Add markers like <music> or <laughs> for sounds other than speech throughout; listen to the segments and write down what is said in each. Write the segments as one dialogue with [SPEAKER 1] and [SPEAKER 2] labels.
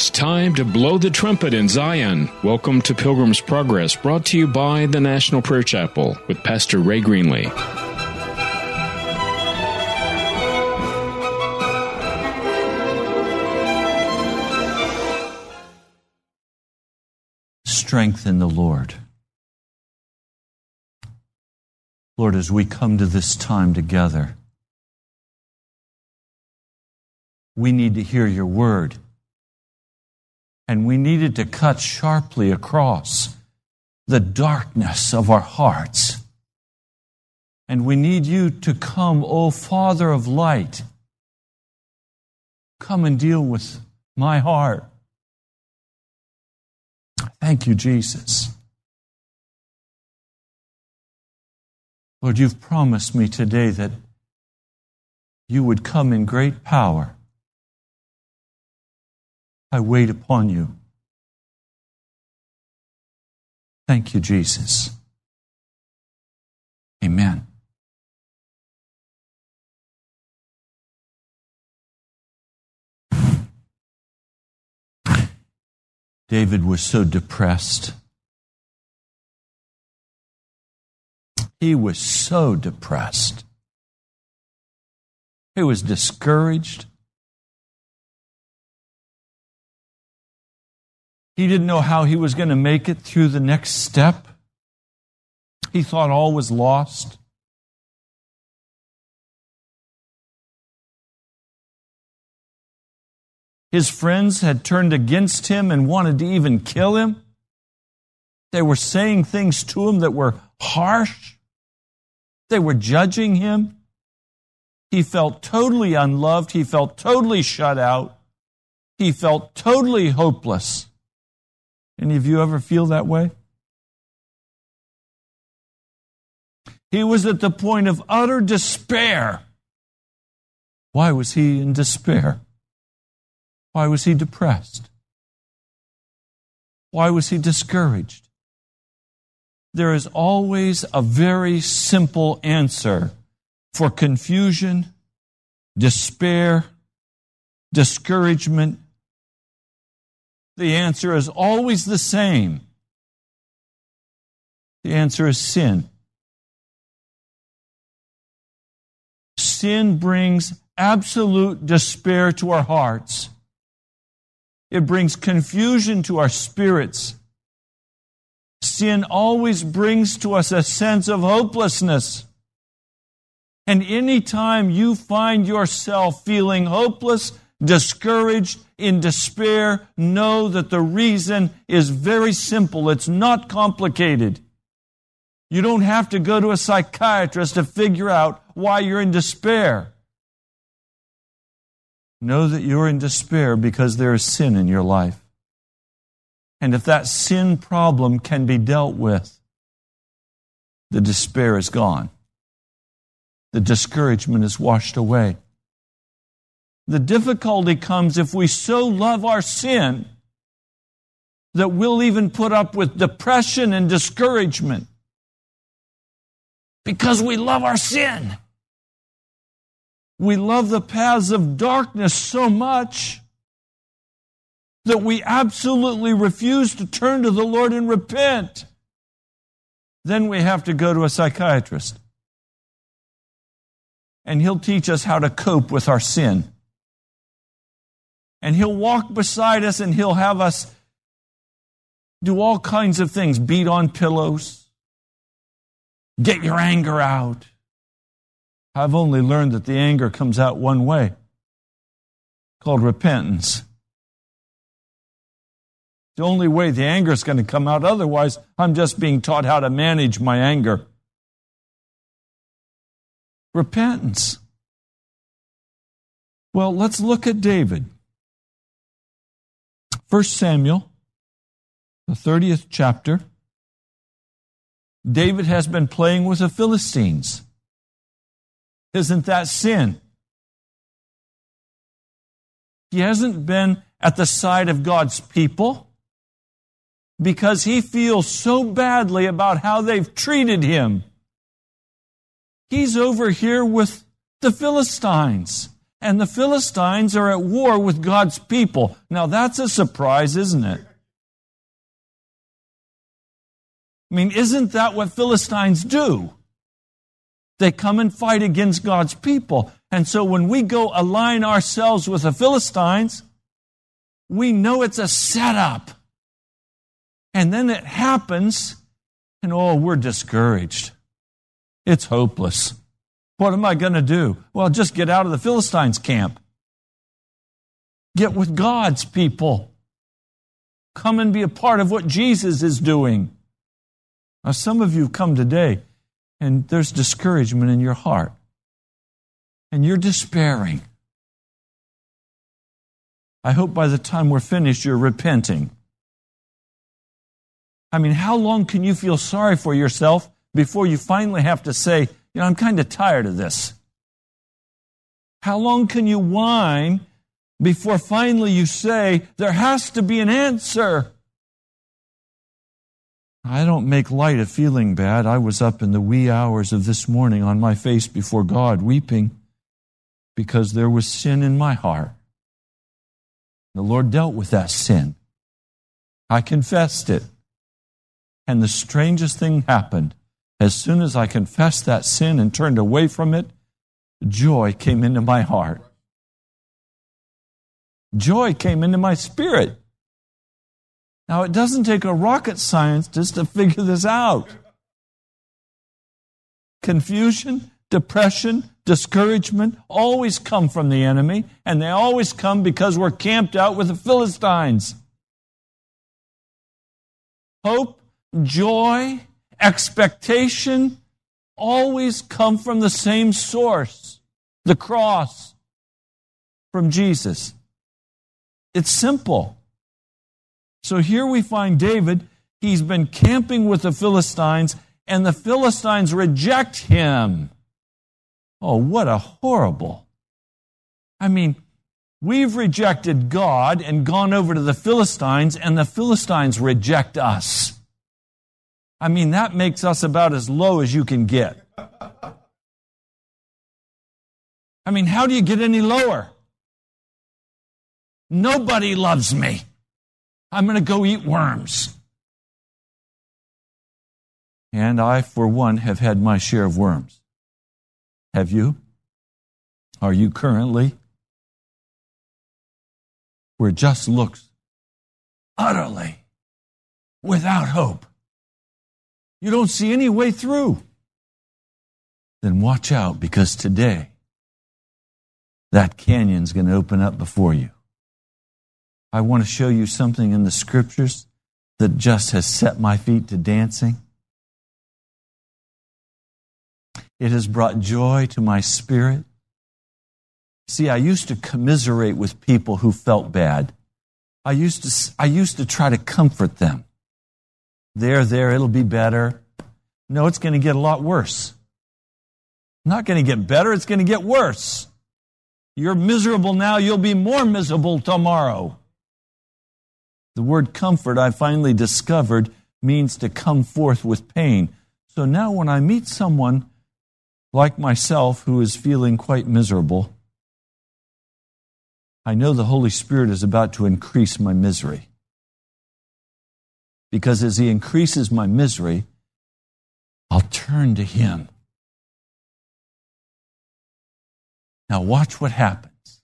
[SPEAKER 1] It's time to blow the trumpet in Zion. Welcome to Pilgrim's Progress, brought to you by the National Prayer Chapel with Pastor Ray Greenley.
[SPEAKER 2] Strength in the Lord. Lord, as we come to this time together, we need to hear your word. And we needed to cut sharply across the darkness of our hearts. And we need you to come, O Father of light. Come and deal with my heart. Thank you, Jesus. Lord, you've promised me today that you would come in great power I wait upon you. Thank you, Jesus. Amen. David was so depressed. He was so depressed. He was discouraged. He didn't know how he was going to make it through the next step. He thought all was lost. His friends had turned against him and wanted to even kill him. They were saying things to him that were harsh. They were judging him. He felt totally unloved. He felt totally shut out. He felt totally hopeless. Any of you ever feel that way? He was at the point of utter despair. Why was he in despair? Why was he depressed? Why was he discouraged? There is always a very simple answer for confusion, despair, discouragement, the answer is always the same. The answer is sin. Sin brings absolute despair to our hearts. It brings confusion to our spirits. Sin always brings to us a sense of hopelessness. And anytime you find yourself feeling hopeless, discouraged, in despair, know that the reason is very simple. It's not complicated. You don't have to go to a psychiatrist to figure out why you're in despair. Know that you're in despair because there is sin in your life. And if that sin problem can be dealt with, the despair is gone. The discouragement is washed away. The difficulty comes if we so love our sin that we'll even put up with depression and discouragement because we love our sin. We love the paths of darkness so much that we absolutely refuse to turn to the Lord and repent. Then we have to go to a psychiatrist. And he'll teach us how to cope with our sin and He'll walk beside us and He'll have us do all kinds of things beat on pillows, get your anger out. I've only learned that the anger comes out one way called repentance. The only way the anger is going to come out, otherwise, I'm just being taught how to manage my anger. Repentance. Well, let's look at David. 1 Samuel, the 30th chapter, David has been playing with the Philistines. Isn't that sin? He hasn't been at the side of God's people because he feels so badly about how they've treated him. He's over here with the Philistines. And the Philistines are at war with God's people. Now that's a surprise, isn't it? I mean, isn't that what Philistines do? They come and fight against God's people. And so when we go align ourselves with the Philistines, we know it's a setup. And then it happens, and oh, we're discouraged. It's hopeless. What am I going to do? Well, just get out of the Philistines' camp. Get with God's people. Come and be a part of what Jesus is doing. Now, some of you have come today and there's discouragement in your heart, and you're despairing. I hope by the time we're finished, you're repenting. I mean, how long can you feel sorry for yourself before you finally have to say, you know, I'm kind of tired of this. How long can you whine before finally you say, there has to be an answer? I don't make light of feeling bad. I was up in the wee hours of this morning on my face before God, weeping because there was sin in my heart. The Lord dealt with that sin. I confessed it. And the strangest thing happened. As soon as I confessed that sin and turned away from it, joy came into my heart. Joy came into my spirit. Now, it doesn't take a rocket scientist to figure this out. Confusion, depression, discouragement always come from the enemy, and they always come because we're camped out with the Philistines. Hope, joy, expectation always come from the same source the cross from Jesus. It's simple. So here we find David. He's been camping with the Philistines, and the Philistines reject him. Oh, what a horrible. I mean, we've rejected God and gone over to the Philistines, and the Philistines reject us. I mean, that makes us about as low as you can get. I mean, how do you get any lower? Nobody loves me. I'm going to go eat worms. And I, for one, have had my share of worms. Have you? Are you currently? Where just looks utterly without hope. You don't see any way through. Then watch out because today that canyon's going to open up before you. I want to show you something in the scriptures that just has set my feet to dancing. It has brought joy to my spirit. See, I used to commiserate with people who felt bad. I used to, I used to try to comfort them. There, there, it'll be better. No, it's going to get a lot worse. Not going to get better, it's going to get worse. You're miserable now, you'll be more miserable tomorrow. The word comfort, I finally discovered, means to come forth with pain. So now when I meet someone like myself who is feeling quite miserable, I know the Holy Spirit is about to increase my misery. Because as He increases my misery, I'll turn to Him. Now, watch what happens.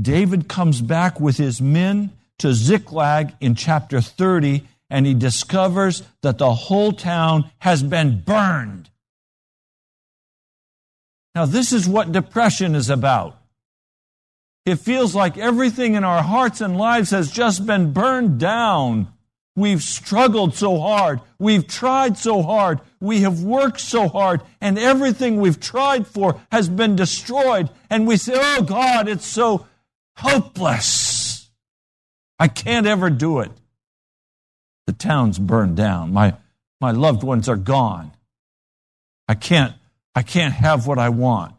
[SPEAKER 2] David comes back with his men to Ziklag in chapter 30, and he discovers that the whole town has been burned. Now, this is what depression is about. It feels like everything in our hearts and lives has just been burned down. We've struggled so hard. We've tried so hard. We have worked so hard. And everything we've tried for has been destroyed. And we say, Oh God, it's so hopeless. I can't ever do it. The town's burned down. My, my loved ones are gone. I can't, I can't have what I want.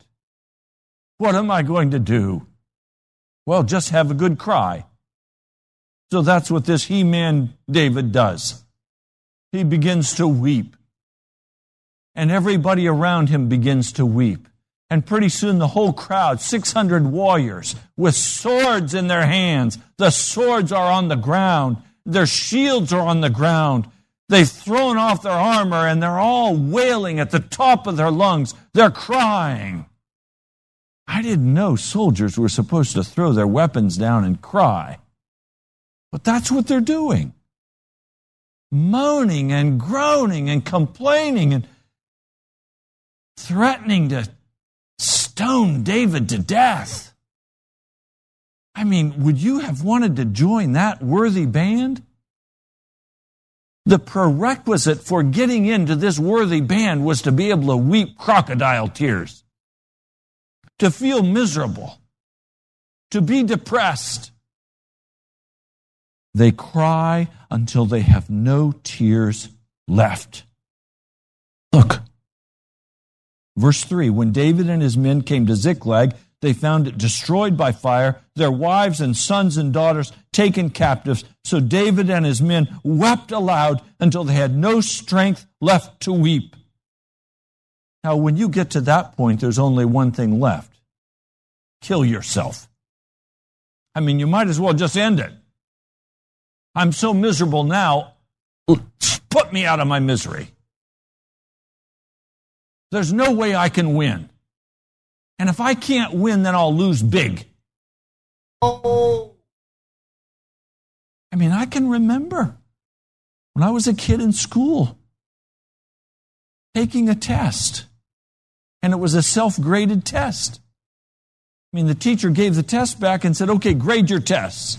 [SPEAKER 2] What am I going to do? Well, just have a good cry. So that's what this he man David does. He begins to weep. And everybody around him begins to weep. And pretty soon the whole crowd, 600 warriors with swords in their hands, the swords are on the ground, their shields are on the ground. They've thrown off their armor and they're all wailing at the top of their lungs. They're crying. I didn't know soldiers were supposed to throw their weapons down and cry. But that's what they're doing moaning and groaning and complaining and threatening to stone David to death. I mean, would you have wanted to join that worthy band? The prerequisite for getting into this worthy band was to be able to weep crocodile tears, to feel miserable, to be depressed. They cry until they have no tears left. Look, verse 3 When David and his men came to Ziklag, they found it destroyed by fire, their wives and sons and daughters taken captives. So David and his men wept aloud until they had no strength left to weep. Now, when you get to that point, there's only one thing left kill yourself. I mean, you might as well just end it. I'm so miserable now. Put me out of my misery. There's no way I can win. And if I can't win, then I'll lose big. I mean, I can remember when I was a kid in school taking a test, and it was a self graded test. I mean, the teacher gave the test back and said, okay, grade your tests.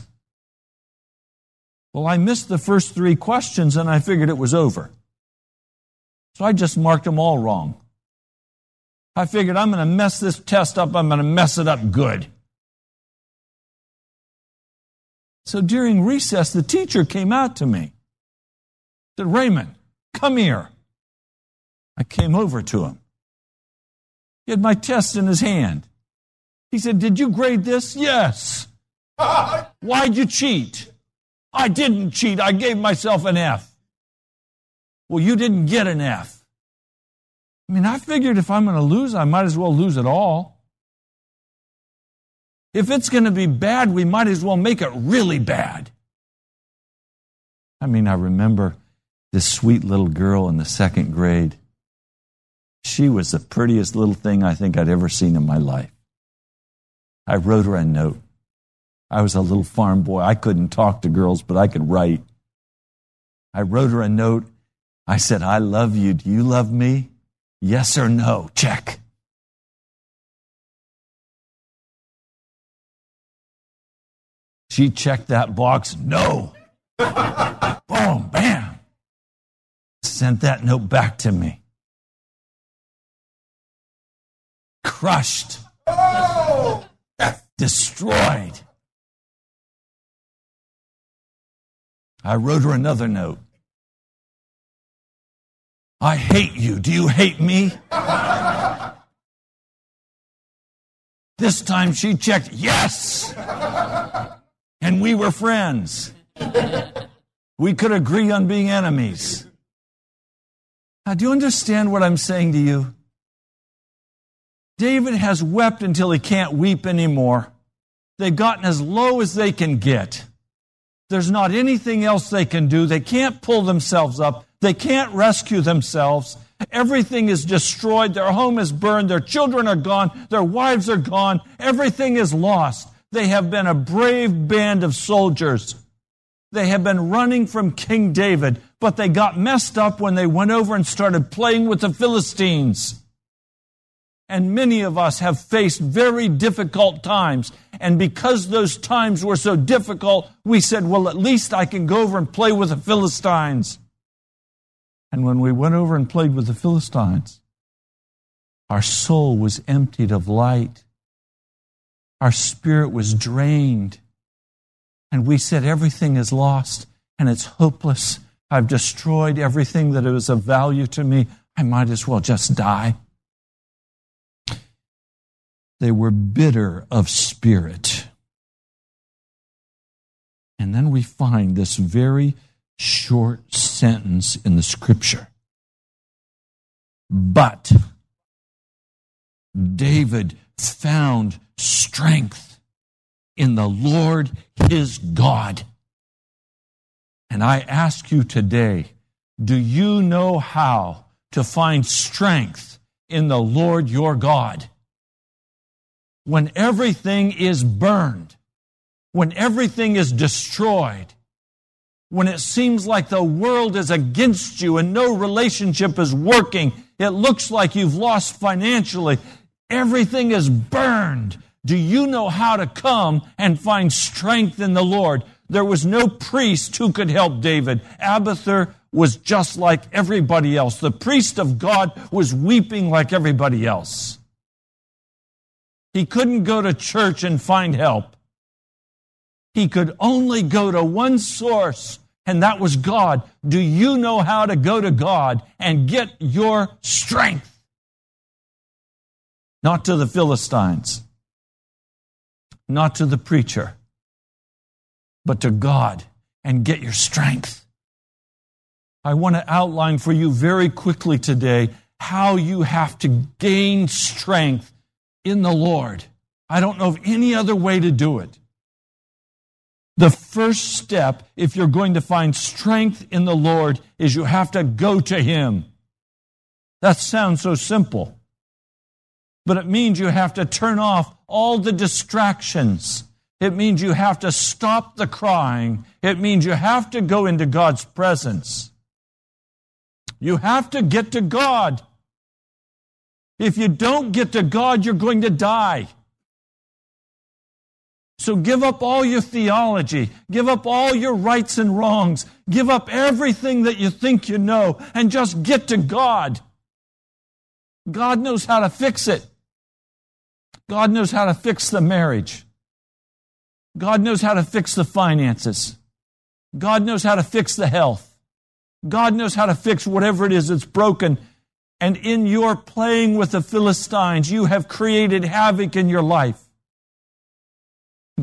[SPEAKER 2] Well, I missed the first three questions and I figured it was over. So I just marked them all wrong. I figured I'm going to mess this test up, I'm going to mess it up good. So during recess, the teacher came out to me. Said, Raymond, come here. I came over to him. He had my test in his hand. He said, Did you grade this? Yes. <laughs> Why'd you cheat? I didn't cheat. I gave myself an F. Well, you didn't get an F. I mean, I figured if I'm going to lose, I might as well lose it all. If it's going to be bad, we might as well make it really bad. I mean, I remember this sweet little girl in the second grade. She was the prettiest little thing I think I'd ever seen in my life. I wrote her a note. I was a little farm boy. I couldn't talk to girls, but I could write. I wrote her a note. I said, I love you. Do you love me? Yes or no? Check. She checked that box. No. <laughs> Boom, bam. Sent that note back to me. Crushed. Destroyed. I wrote her another note. I hate you. Do you hate me? this time she checked, yes. And we were friends. We could agree on being enemies. Now, do you understand what I'm saying to you? David has wept until he can't weep anymore. They've gotten as low as they can get. There's not anything else they can do. They can't pull themselves up. They can't rescue themselves. Everything is destroyed. Their home is burned. Their children are gone. Their wives are gone. Everything is lost. They have been a brave band of soldiers. They have been running from King David, but they got messed up when they went over and started playing with the Philistines. And many of us have faced very difficult times. And because those times were so difficult, we said, well, at least I can go over and play with the Philistines. And when we went over and played with the Philistines, our soul was emptied of light. Our spirit was drained. And we said, everything is lost and it's hopeless. I've destroyed everything that was of value to me. I might as well just die. They were bitter of spirit. And then we find this very short sentence in the scripture. But David found strength in the Lord his God. And I ask you today, do you know how to find strength in the Lord your God? When everything is burned, when everything is destroyed, when it seems like the world is against you and no relationship is working, it looks like you've lost financially, everything is burned. Do you know how to come and find strength in the Lord? There was no priest who could help David. Abiathar was just like everybody else. The priest of God was weeping like everybody else. He couldn't go to church and find help. He could only go to one source, and that was God. Do you know how to go to God and get your strength? Not to the Philistines, not to the preacher, but to God and get your strength. I want to outline for you very quickly today how you have to gain strength in the Lord. I don't know of any other way to do it. The first step, if you're going to find strength in the Lord, is you have to go to Him. That sounds so simple. But it means you have to turn off all the distractions. It means you have to stop the crying. It means you have to go into God's presence. You have to get to God. If you don't get to God, you're going to die. So give up all your theology, give up all your rights and wrongs, give up everything that you think you know, and just get to God. God knows how to fix it. God knows how to fix the marriage. God knows how to fix the finances. God knows how to fix the health. God knows how to fix whatever it is that's broken. And in your playing with the Philistines, you have created havoc in your life.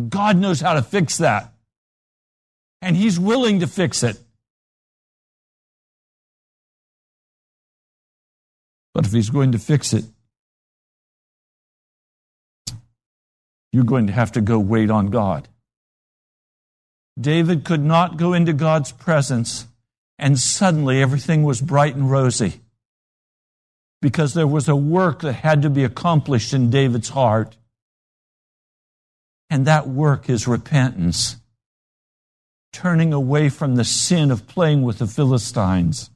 [SPEAKER 2] God knows how to fix that. And He's willing to fix it. But if He's going to fix it, you're going to have to go wait on God. David could not go into God's presence and suddenly everything was bright and rosy because there was a work that had to be accomplished in David's heart. And that work is repentance, turning away from the sin of playing with the Philistines.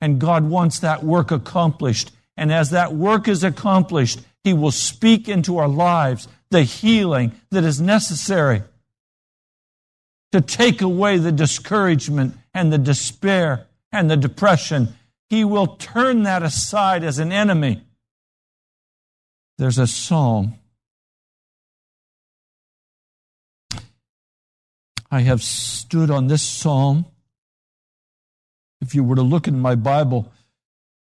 [SPEAKER 2] And God wants that work accomplished. And as that work is accomplished, He will speak into our lives the healing that is necessary to take away the discouragement and the despair and the depression. He will turn that aside as an enemy. There's a psalm I have stood on this psalm. If you were to look in my Bible,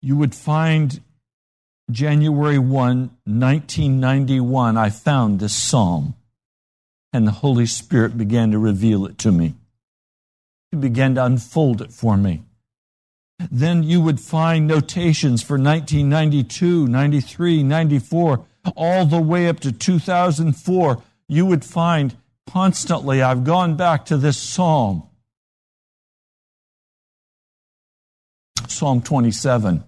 [SPEAKER 2] you would find January 1, 1991, I found this psalm, and the Holy Spirit began to reveal it to me. He began to unfold it for me. Then you would find notations for 1992, 93, 94, all the way up to 2004. You would find Constantly, I've gone back to this psalm. Psalm 27.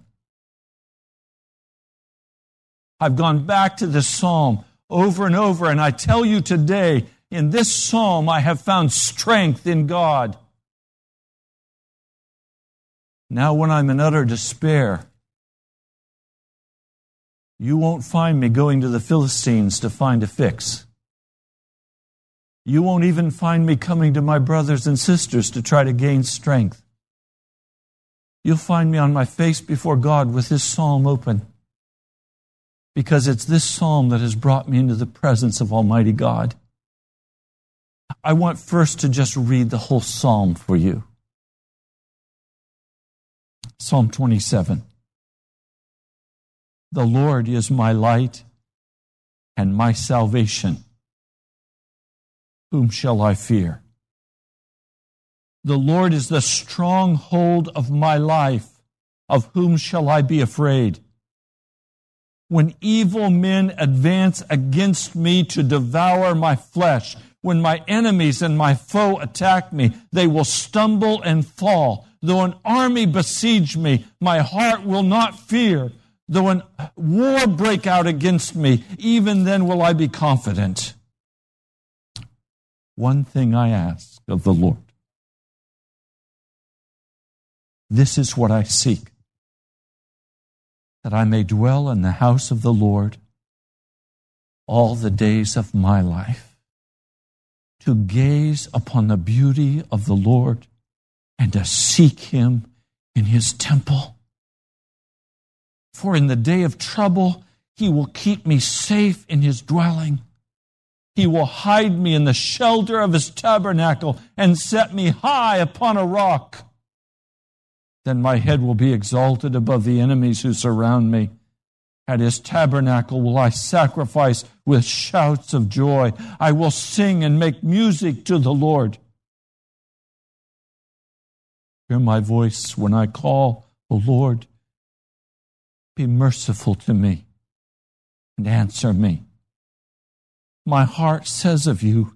[SPEAKER 2] I've gone back to this psalm over and over, and I tell you today, in this psalm, I have found strength in God. Now, when I'm in utter despair, you won't find me going to the Philistines to find a fix. You won't even find me coming to my brothers and sisters to try to gain strength. You'll find me on my face before God with this psalm open. Because it's this psalm that has brought me into the presence of Almighty God. I want first to just read the whole psalm for you. Psalm 27. The Lord is my light and my salvation. Whom shall I fear? The Lord is the stronghold of my life. Of whom shall I be afraid? when evil men advance against me to devour my flesh, when my enemies and my foe attack me, they will stumble and fall. Though an army besiege me, my heart will not fear. Though an war break out against me, even then will I be confident. One thing I ask of the Lord. This is what I seek that I may dwell in the house of the Lord all the days of my life, to gaze upon the beauty of the Lord and to seek him in his temple. For in the day of trouble, he will keep me safe in his dwelling. He will hide me in the shelter of his tabernacle and set me high upon a rock. Then my head will be exalted above the enemies who surround me. At his tabernacle will I sacrifice with shouts of joy. I will sing and make music to the Lord. Hear my voice when I call, O Lord. Be merciful to me and answer me. My heart says of you,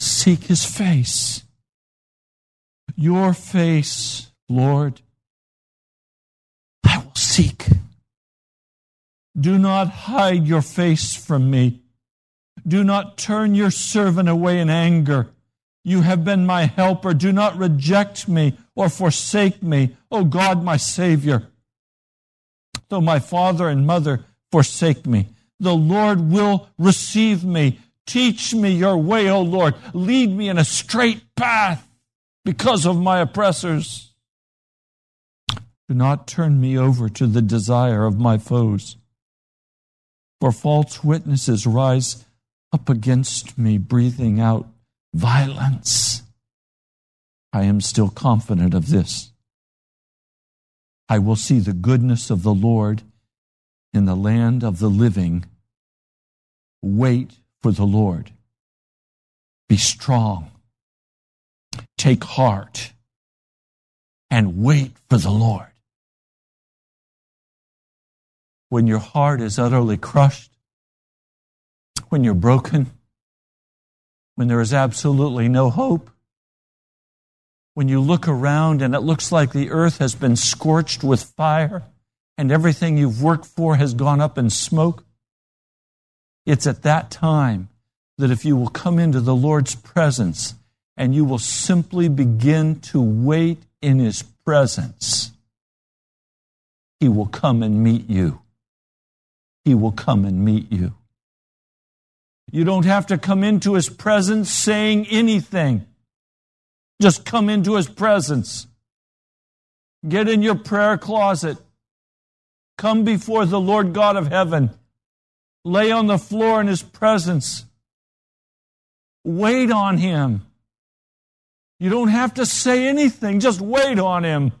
[SPEAKER 2] Seek his face your face, Lord, I will seek. Do not hide your face from me. Do not turn your servant away in anger. You have been my helper. Do not reject me or forsake me, O God, my Savior. Though my father and mother forsake me, the Lord will receive me. Teach me your way, O Lord. Lead me in a straight path because of my oppressors. Do not turn me over to the desire of my foes. For false witnesses rise up against me, breathing out violence. I am still confident of this. I will see the goodness of the Lord in the land of the living. Wait for the Lord. Be strong take heart and wait for the Lord. When your heart is utterly crushed, when you're broken, when there is absolutely no hope, when you look around and it looks like the earth has been scorched with fire and everything you've worked for has gone up in smoke, it's at that time that if you will come into the Lord's presence and you will simply begin to wait in His presence, He will come and meet you. He will come and meet you. You don't have to come into His presence saying anything. Just come into His presence. Get in your prayer closet. Come before the Lord God of heaven. Lay on the floor in His presence. Wait on Him. You don't have to say anything, just wait on Him.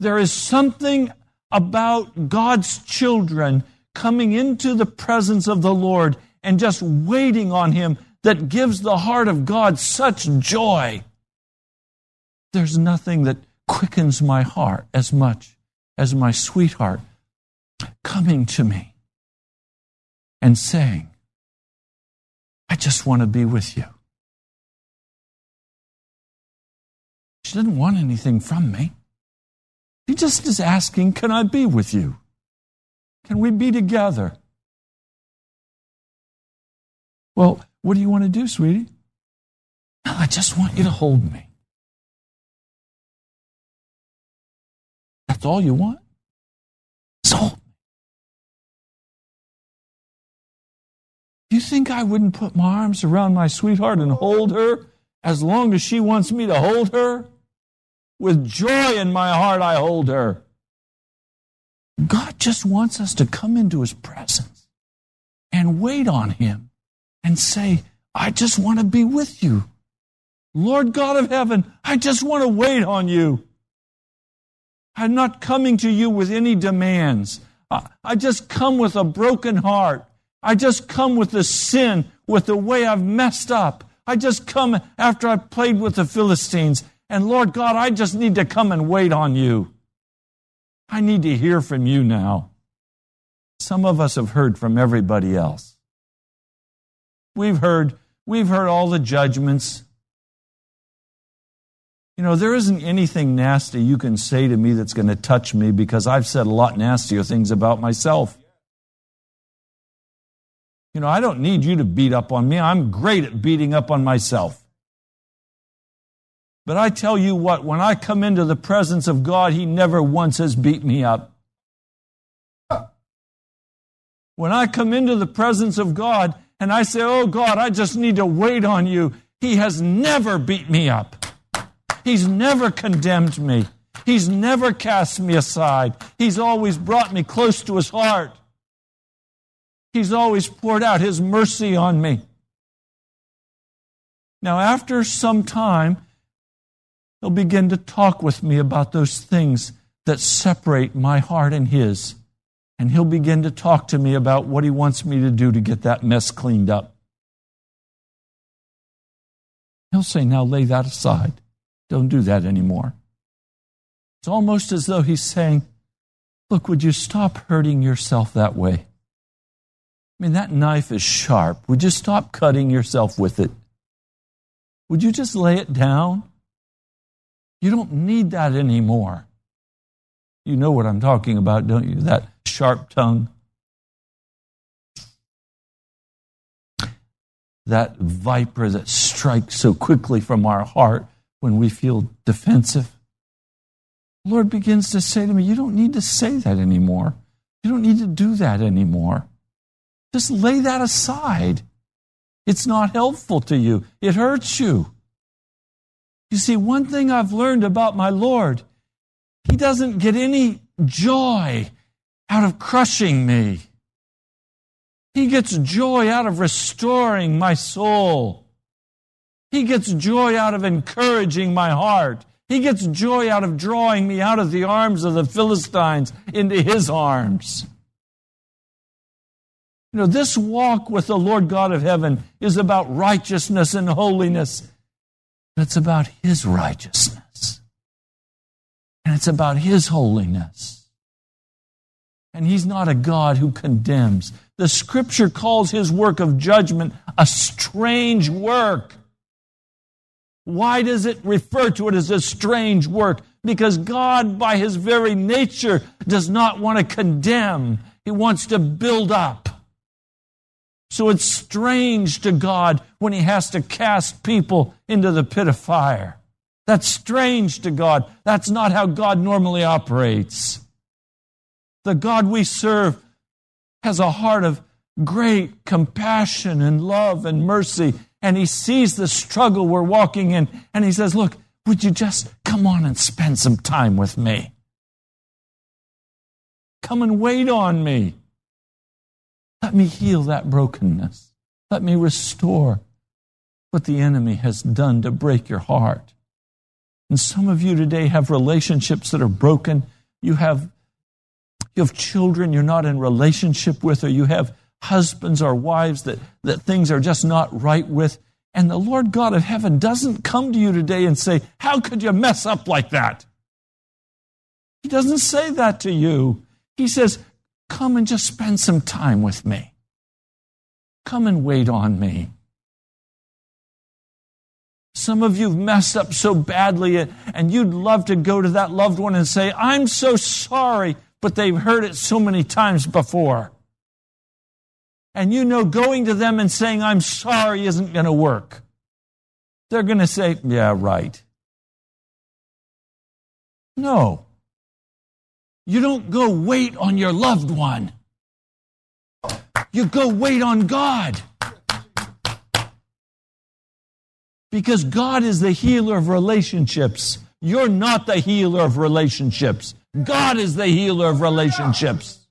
[SPEAKER 2] There is something about God's children coming into the presence of the Lord and just waiting on Him that gives the heart of God such joy. There's nothing that quickens my heart as much as my sweetheart coming to me and saying, I just want to be with you. She didn't want anything from me. She just is asking, Can I be with you? Can we be together? Well, what do you want to do, sweetie? I just want you to hold me. That's all you want? So hold me. You think I wouldn't put my arms around my sweetheart and hold her as long as she wants me to hold her? With joy in my heart, I hold her. God just wants us to come into His presence and wait on Him and say, I just want to be with you. Lord God of heaven, I just want to wait on you. I'm not coming to you with any demands. I just come with a broken heart. I just come with the sin, with the way I've messed up. I just come after I've played with the Philistines and Lord God, I just need to come and wait on you. I need to hear from you now. some of us have heard from everybody else. We've heard, we've heard all the judgments. You know, there isn't anything nasty you can say to me that's going to touch me because I've said a lot nastier things about myself. You know, I don't need you to beat up on me. I'm great at beating up on myself. But I tell you what, when I come into the presence of God, He never once has beat me up. When I come into the presence of God and I say, Oh God, I just need to wait on you, He has never beat me up. He's never condemned me. He's never cast me aside. He's always brought me close to His heart. He's always poured out His mercy on me. Now, after some time, He'll begin to talk with me about those things that separate my heart and His. And He'll begin to talk to me about what He wants me to do to get that mess cleaned up. He'll say, Now lay that aside. Don't do that anymore. It's almost as though He's saying, Look, would you stop hurting yourself that way? I mean, that knife is sharp. Would you stop cutting yourself with it? Would you just lay it down? You don't need that anymore. You know what I'm talking about, don't you? That sharp tongue. That viper that strikes so quickly from our heart when we feel defensive. Lord begins to say to me, You don't need to say that anymore. You don't need to do that anymore. Just lay that aside. It's not helpful to you, it hurts you. You see, one thing I've learned about my Lord, He doesn't get any joy out of crushing me. He gets joy out of restoring my soul. He gets joy out of encouraging my heart. He gets joy out of drawing me out of the arms of the Philistines into his arms. You know, this walk with the Lord God of heaven is about righteousness and holiness. It's about his righteousness. And it's about his holiness. And he's not a God who condemns. The scripture calls his work of judgment a strange work. Why does it refer to it as a strange work? Because God, by his very nature, does not want to condemn. He wants to build up. So it's strange to God when he has to cast people into the pit of fire. That's strange to God. That's not how God normally operates. The God we serve has a heart of great compassion and love and mercy. And he sees the struggle we're walking in. And he says, Look, would you just come on and spend some time with me? Come and wait on me. Let me heal that brokenness. Let me restore what the enemy has done to break your heart. And some of you today have relationships that are broken. You have you have children you're not in relationship with, or you have husbands or wives that, that things are just not right with. And the Lord God of heaven doesn't come to you today and say, How could you mess up like that? He doesn't say that to you. He says, Come and just spend some time with me. Come and wait on me. Some of you have messed up so badly, and you'd love to go to that loved one and say, I'm so sorry but they've heard it so many times before. And you know, going to them and saying, I'm sorry, isn't going to work. They're going to say, Yeah, right. No. You don't go wait on your loved one. You go wait on God. Because God is the healer of relationships. You're not the healer of relationships. God is the healer of relationships.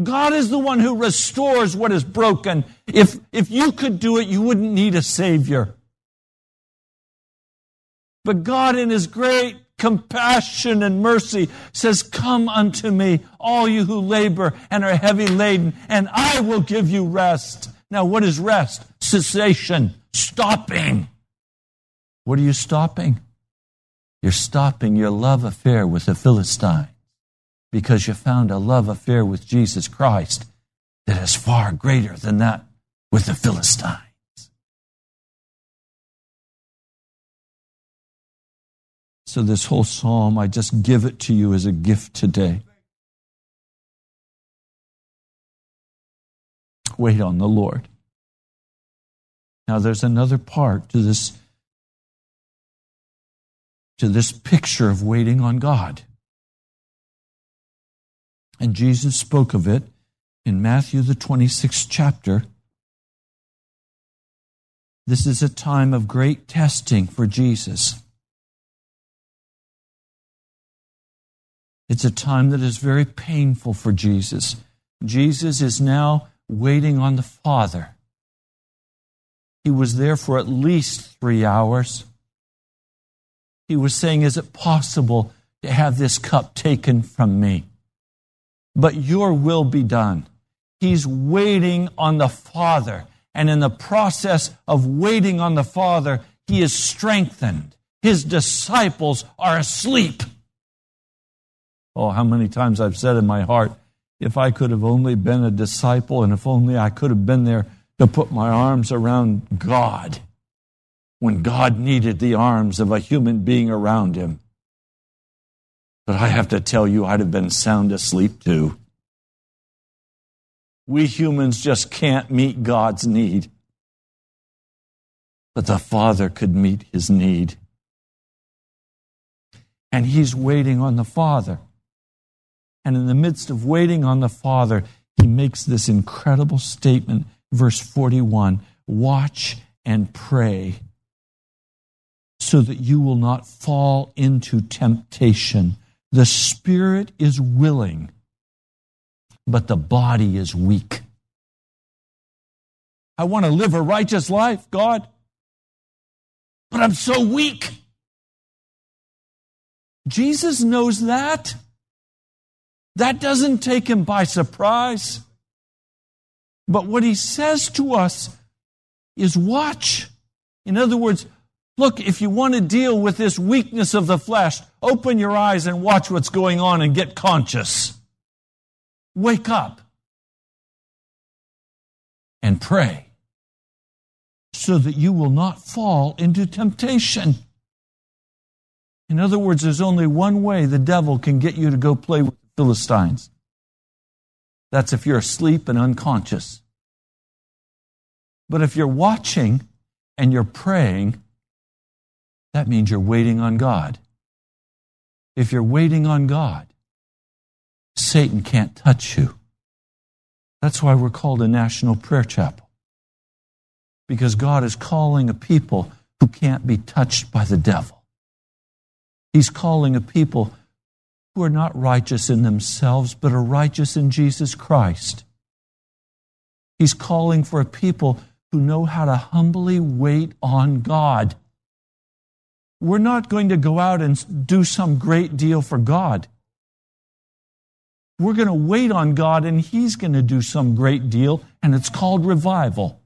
[SPEAKER 2] God is the one who restores what is broken. If, if you could do it, you wouldn't need a Savior. But God, in His great compassion and mercy, says, Come unto me, all you who labor and are heavy laden, and I will give you rest. Now, what is rest? Cessation, stopping. What are you stopping? You're stopping your love affair with the Philistine. because you found a love affair with Jesus Christ that is far greater than that with the Philistines. So, this whole psalm, I just give it to you as a gift today. Wait on the Lord. Now, there's another part to this, to this picture of waiting on God. And Jesus spoke of it in Matthew, the 26th chapter. This is a time of great testing for Jesus. It's a time that is very painful for Jesus. Jesus is now waiting on the Father. He was there for at least three hours. He was saying, Is it possible to have this cup taken from me? But your will be done. He's waiting on the Father. And in the process of waiting on the Father, he is strengthened. His disciples are asleep. Oh, how many times I've said in my heart, if I could have only been a disciple and if only I could have been there to put my arms around God when God needed the arms of a human being around him. But I have to tell you, I'd have been sound asleep too. We humans just can't meet God's need. But the Father could meet his need. And he's waiting on the Father. And in the midst of waiting on the Father, he makes this incredible statement, verse 41 Watch and pray so that you will not fall into temptation. The spirit is willing, but the body is weak. I want to live a righteous life, God, but I'm so weak. Jesus knows that. That doesn't take him by surprise. But what he says to us is watch. In other words, look, if you want to deal with this weakness of the flesh, open your eyes and watch what's going on and get conscious. Wake up and pray so that you will not fall into temptation. In other words, there's only one way the devil can get you to go play with the Philistines. That's if you're asleep and unconscious. But if you're watching and you're praying, that means you're waiting on God. If you're waiting on God, Satan can't touch you. That's why we're called a national prayer chapel. Because God is calling a people who can't be touched by the devil. He's calling a people who are not righteous in themselves, but are righteous in Jesus Christ. He's calling for a people who know how to humbly wait on God. We're not going to go out and do some great deal for God. We're going to wait on God and He's going to do some great deal, and it's called revival.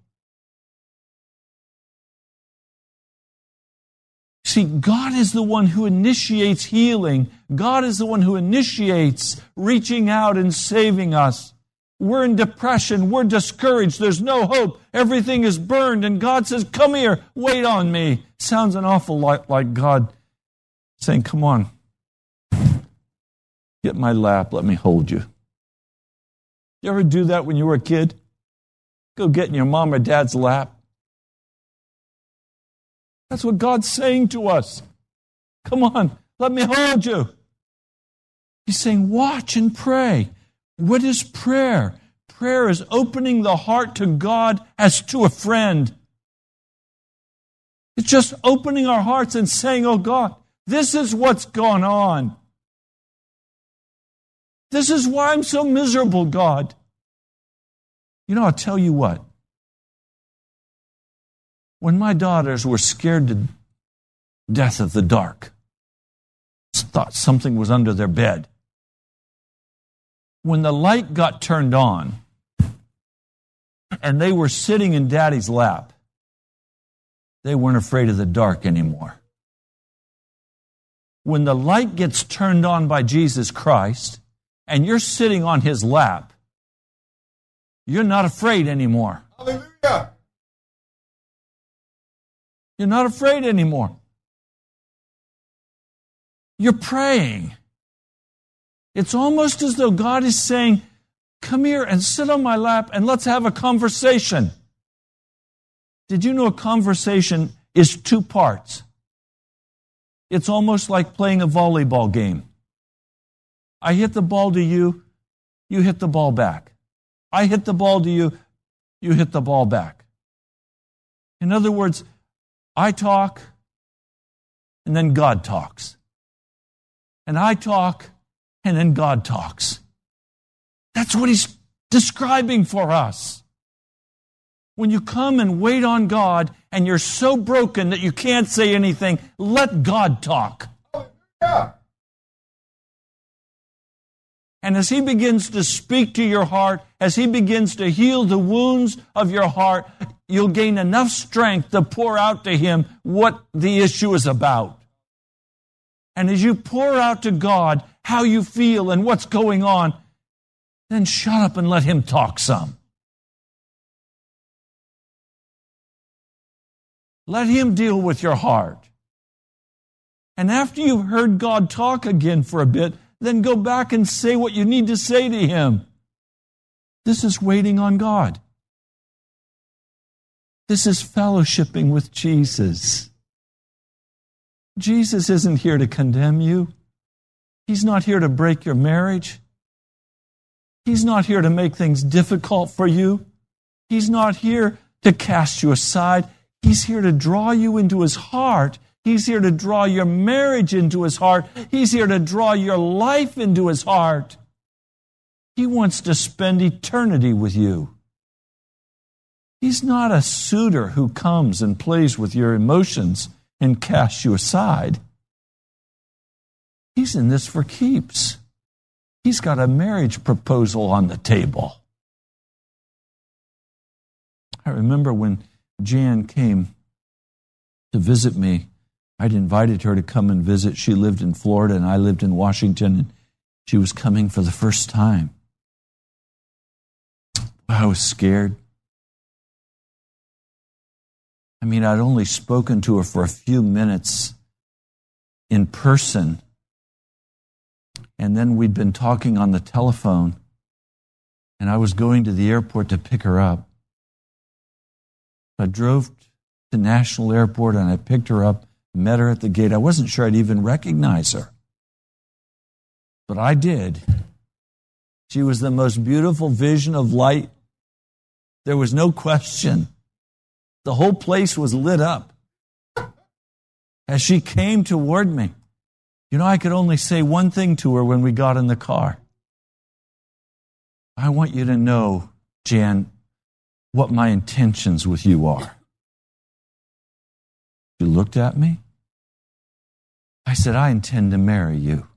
[SPEAKER 2] See, God is the one who initiates healing. God is the one who initiates reaching out and saving us. We're in depression. We're discouraged. There's no hope. Everything is burned. And God says, Come here, wait on me. Sounds an awful lot like God saying, Come on, Get my lap, let me hold you. You ever do that when you were a kid? Go get in your mom or dad's lap. That's what God's saying to us. Come on, let me hold you. He's saying, watch and pray. What is prayer? Prayer is opening the heart to God as to a friend. It's just opening our hearts and saying, Oh God, this is what's gone on. This is why I'm so miserable, God. You know, I'll tell you what. When my daughters were scared to death of the dark, thought something was under their bed. When the light got turned on and they were sitting in daddy's lap, they weren't afraid of the dark anymore. When the light gets turned on by Jesus Christ, and you're sitting on his lap, you're not afraid anymore. Hallelujah. You're not afraid anymore. You're praying. It's almost as though God is saying, Come here and sit on my lap and let's have a conversation. Did you know a conversation is two parts? It's almost like playing a volleyball game. I hit the ball to you, you hit the ball back. I hit the ball to you, you hit the ball back. In other words, I talk, and then God talks. And I talk, and then God talks. That's what he's describing for us. When you come and wait on God and you're so broken that you can't say anything, let God talk. Yeah. And as He begins to speak to your heart, as He begins to heal the wounds of your heart, you'll gain enough strength to pour out to Him what the issue is about. And as you pour out to God how you feel and what's going on, then shut up and let Him talk some. Let Him deal with your heart. And after you've heard God talk again for a bit, then go back and say what you need to say to Him. This is waiting on God. This is fellowshipping with Jesus. Jesus isn't here to condemn you. He's not here to break your marriage. He's not here to make things difficult for you. He's not here to cast you aside. He's here to draw you into his heart He's here to draw your marriage into his heart. He's here to draw your life into his heart. He wants to spend eternity with you. He's not a suitor who comes and plays with your emotions and casts you aside. He's in this for keeps. He's got a marriage proposal on the table. I remember when Jan came to visit me I'd invited her to come and visit. She lived in Florida and I lived in Washington, and she was coming for the first time. I was scared. I mean, I'd only spoken to her for a few minutes in person, and then we'd been talking on the telephone, and I was going to the airport to pick her up. I drove to National Airport and I picked her up met her at the gate. I wasn't sure I'd even recognize her, but I did. She was the most beautiful vision of light. There was no question. The whole place was lit up. As she came toward me, you know, I could only say one thing to her when we got in the car. I want you to know, Jan, what my intentions with you are. She looked at me. I said, I intend to marry you.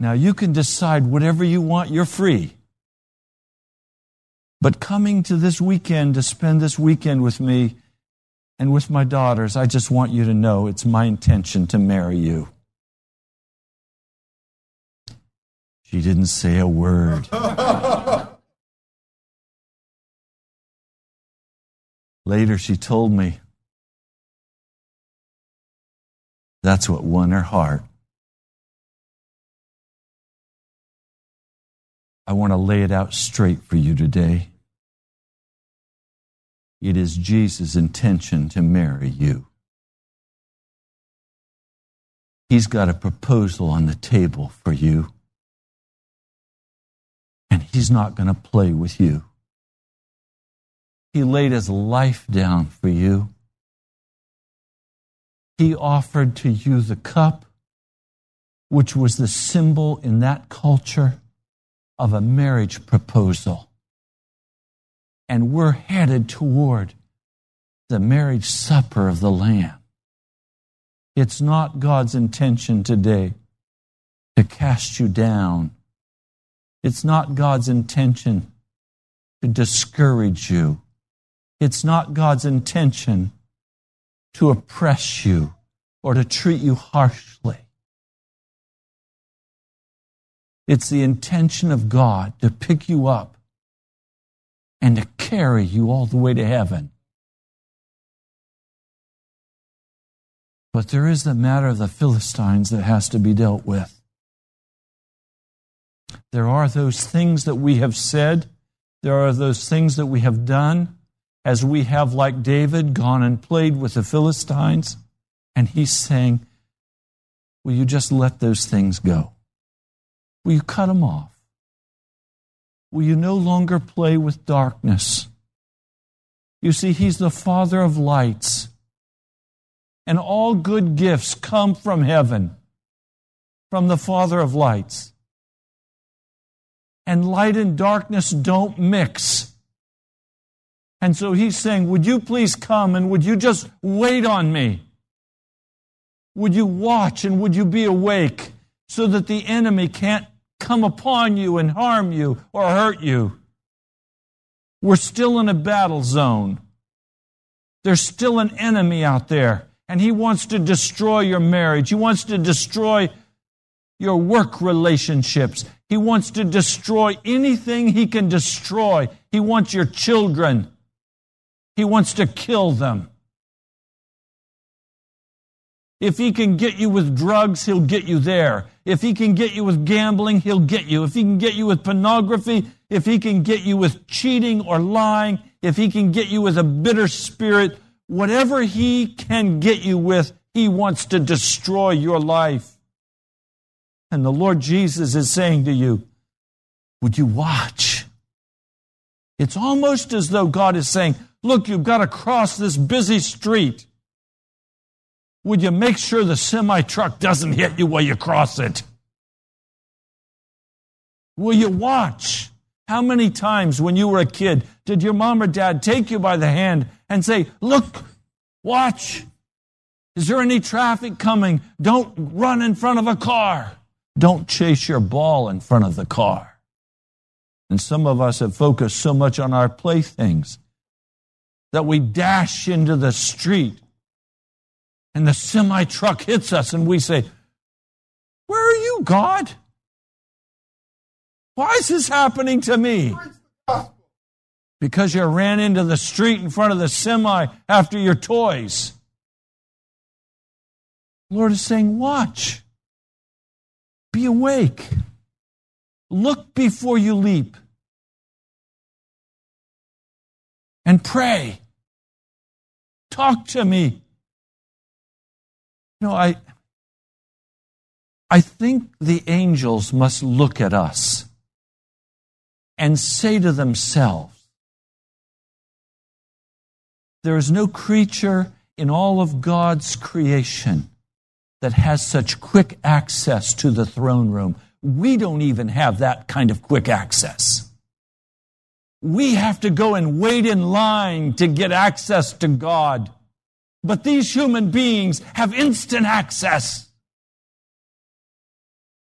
[SPEAKER 2] Now you can decide whatever you want, you're free. But coming to this weekend to spend this weekend with me and with my daughters, I just want you to know it's my intention to marry you. She didn't say a word. <laughs> Later, she told me, That's what won her heart. I want to lay it out straight for you today. It is Jesus' intention to marry you. He's got a proposal on the table for you. And he's not going to play with you. He laid his life down for you. He offered to you the cup, which was the symbol in that culture of a marriage proposal. And we're headed toward the marriage supper of the Lamb. It's not God's intention today to cast you down. It's not God's intention to discourage you. It's not God's intention to oppress you or to treat you harshly. It's the intention of God to pick you up and to carry you all the way to heaven. But there is the matter of the Philistines that has to be dealt with. There are those things that we have said, there are those things that we have done, as we have, like David, gone and played with the Philistines. And he's saying, Will you just let those things go? Will you cut them off? Will you no longer play with darkness? You see, he's the Father of lights and all good gifts come from heaven, from the Father of lights. And light and darkness don't mix. And so he's saying, Would you please come and would you just wait on me? Would you watch and would you be awake so that the enemy can't come upon you and harm you or hurt you? We're still in a battle zone. There's still an enemy out there and he wants to destroy your marriage. He wants to destroy your work relationships. He wants to destroy anything he can destroy. He wants your children. He wants to kill them. If he can get you with drugs, he'll get you there. If he can get you with gambling, he'll get you. If he can get you with pornography, if he can get you with cheating or lying, if he can get you with a bitter spirit, Whatever he can get you with, he wants to destroy your life. And the Lord Jesus is saying to you, Would you watch? It's almost as though God is saying, Look, you've got to cross this busy street. Would you make sure the semi truck doesn't hit you while you cross it? Will you watch? How many times when you were a kid did your mom or dad take you by the hand and say, Look, watch. Is there any traffic coming? Don't run in front of a car. Don't chase your ball in front of the car. And some of us have focused so much on our playthings that we dash into the street and the semi truck hits us and we say, Where are you, God? Why is this happening to me? Because you ran into the street in front of the semi after your toys. The Lord is saying, Watch. Be awake. Look before you leap. And pray. Talk to me. You know, I, I think the angels must look at us and say to themselves, There is no creature in all of God's creation that has such quick access to the throne room. We don't even have that kind of quick access. We have to go and wait in line to get access to God. But these human beings have instant access.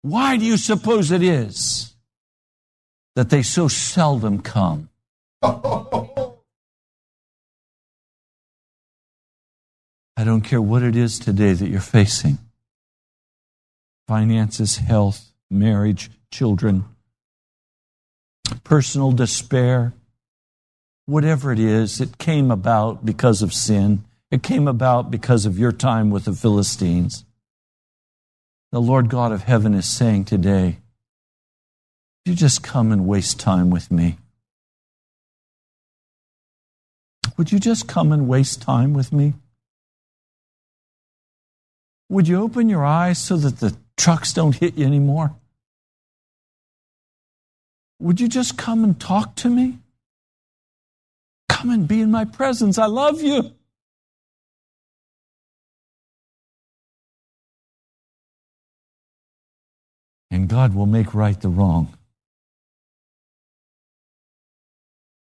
[SPEAKER 2] Why do you suppose it is? that they so seldom come. I don't care what it is today that you're facing finances, health, marriage, children, personal despair, whatever it is, it came about because of sin. It came about because of your time with the Philistines. The Lord God of heaven is saying today, Would you just come and waste time with me? Would you just come and waste time with me? Would you open your eyes so that the trucks don't hit you anymore? Would you just come and talk to me? Come and be in my presence. I love you. And God will make right the wrong.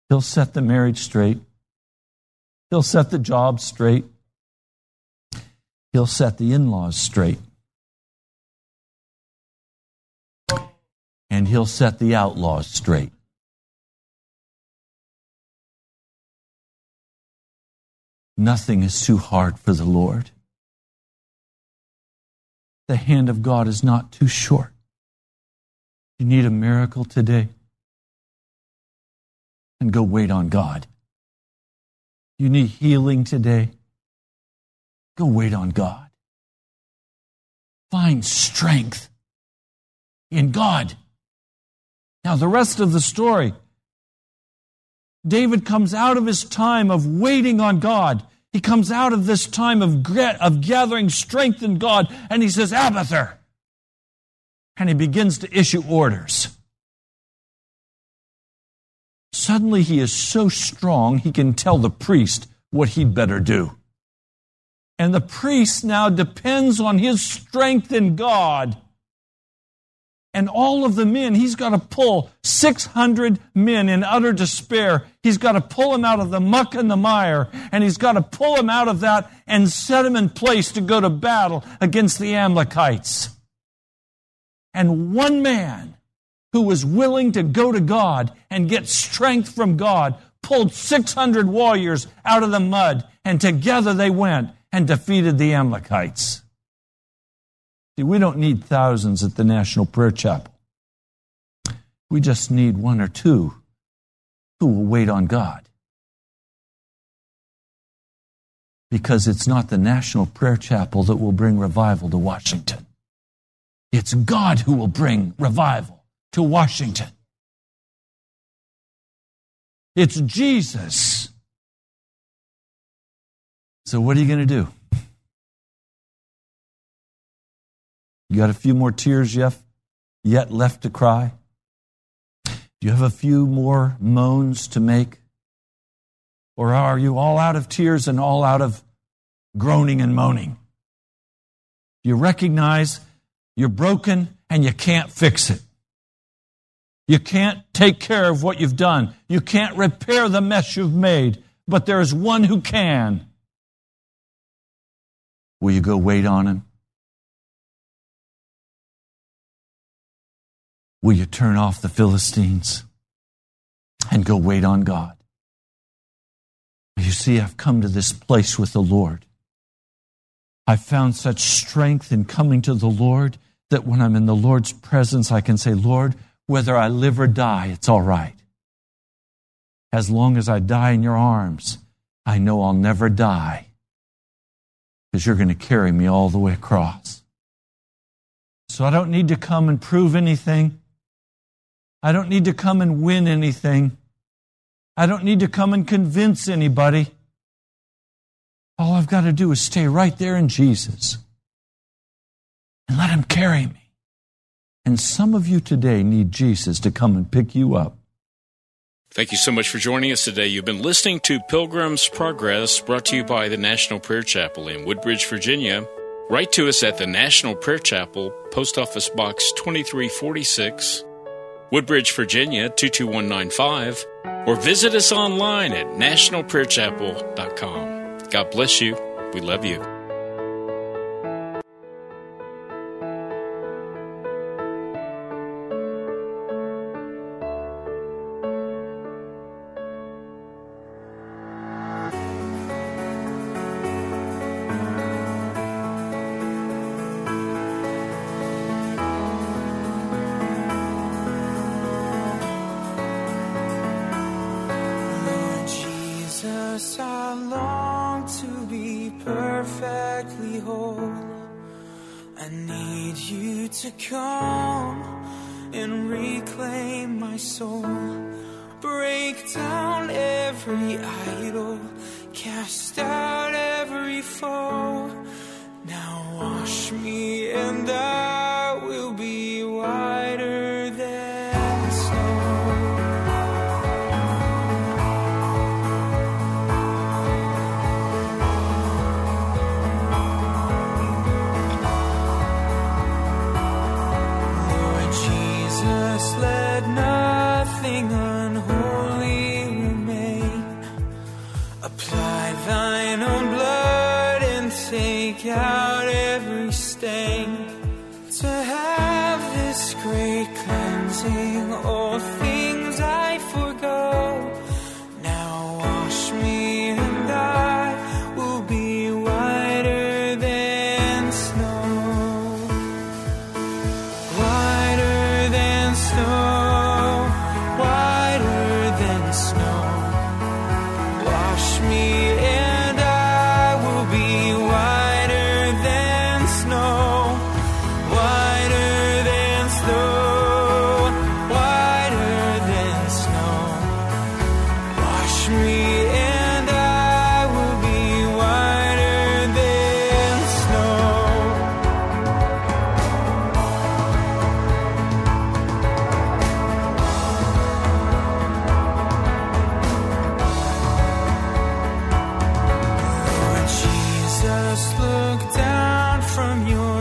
[SPEAKER 2] He'll set the marriage straight. He'll set the job straight. He'll set the in laws straight. And he'll set the outlaws straight. Nothing is too hard for the Lord. The hand of God is not too short. You need a miracle today? And go wait on God. You need healing today? Go wait on God. Find strength in God. Now, the rest of the story David comes out of his time of waiting on God. He comes out of this time of, of gathering strength in God and he says, Abiathar. And he begins to issue orders. Suddenly he is so strong he can tell the priest what he'd better do. And the priest now depends on his strength in God and all of the men, he's got to pull 600 men in utter despair. He's got to pull them out of the muck and the mire, and he's got to pull them out of that and set them in place to go to battle against the Amalekites. And one man who was willing to go to God and get strength from God pulled 600 warriors out of the mud, and together they went and defeated the Amalekites. See, we don't need thousands at the National Prayer Chapel. We just need one or two who will wait on God. Because it's not the National Prayer Chapel that will bring revival to Washington. It's God who will bring revival to Washington. It's Jesus. So, what are you going to do? You got a few more tears yet, yet left to cry? Do you have a few more moans to make? Or are you all out of tears and all out of groaning and moaning? You recognize you're broken and you can't fix it. You can't take care of what you've done. You can't repair the mess you've made, but there's one who can. Will you go wait on him? Will you turn off the Philistines and go wait on God? You see, I've come to this place with the Lord. I've found such strength in coming to the Lord that when I'm in the Lord's presence, I can say, Lord, whether I live or die, it's all right. As long as I die in your arms, I know I'll never die because you're going to carry me all the way across. So I don't need to come and prove anything. I don't need to come and win anything. I don't need to come and convince anybody. All I've got to do is stay right there in Jesus and let Him carry me. And some of you today need Jesus to come and pick you up.
[SPEAKER 3] Thank you so much for joining us today. You've been listening to Pilgrim's Progress, brought to you by the National Prayer Chapel in Woodbridge, Virginia. Write to us at the National Prayer Chapel, Post Office Box 2346. Woodbridge, Virginia 22195, or visit us online at nationalprayerchapel.com. God bless you. We love you. soul. Break down every idol, cast out.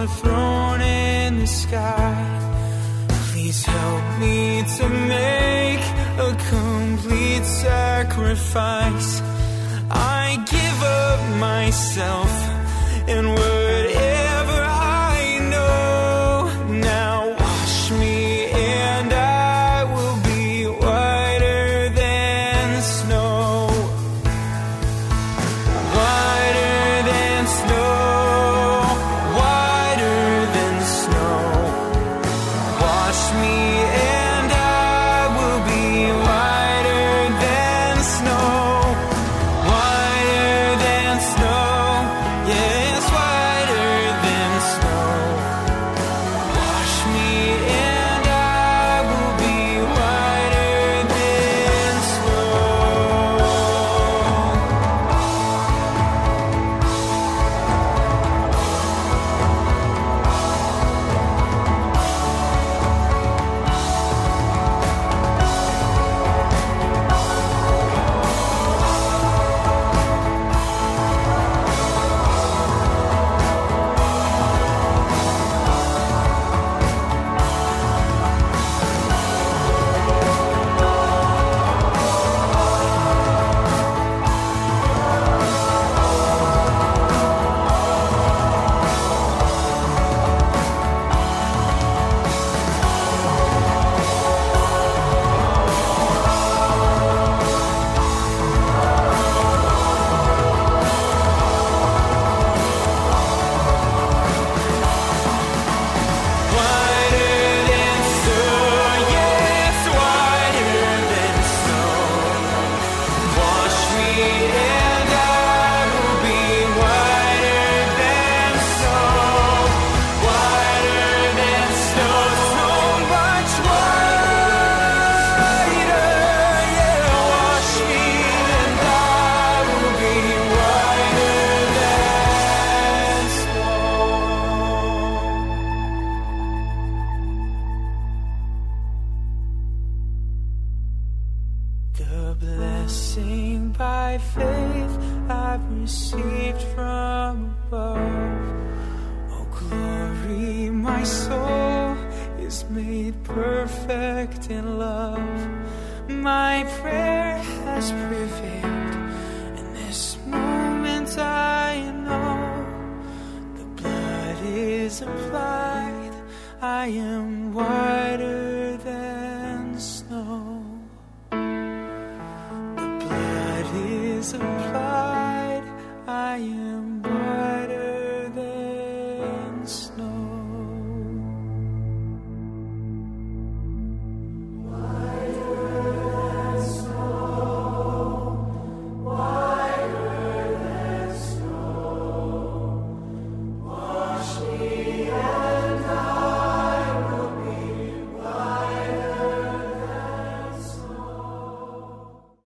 [SPEAKER 3] throne in the sky. Please help me to make a complete sacrifice. I give up myself and word.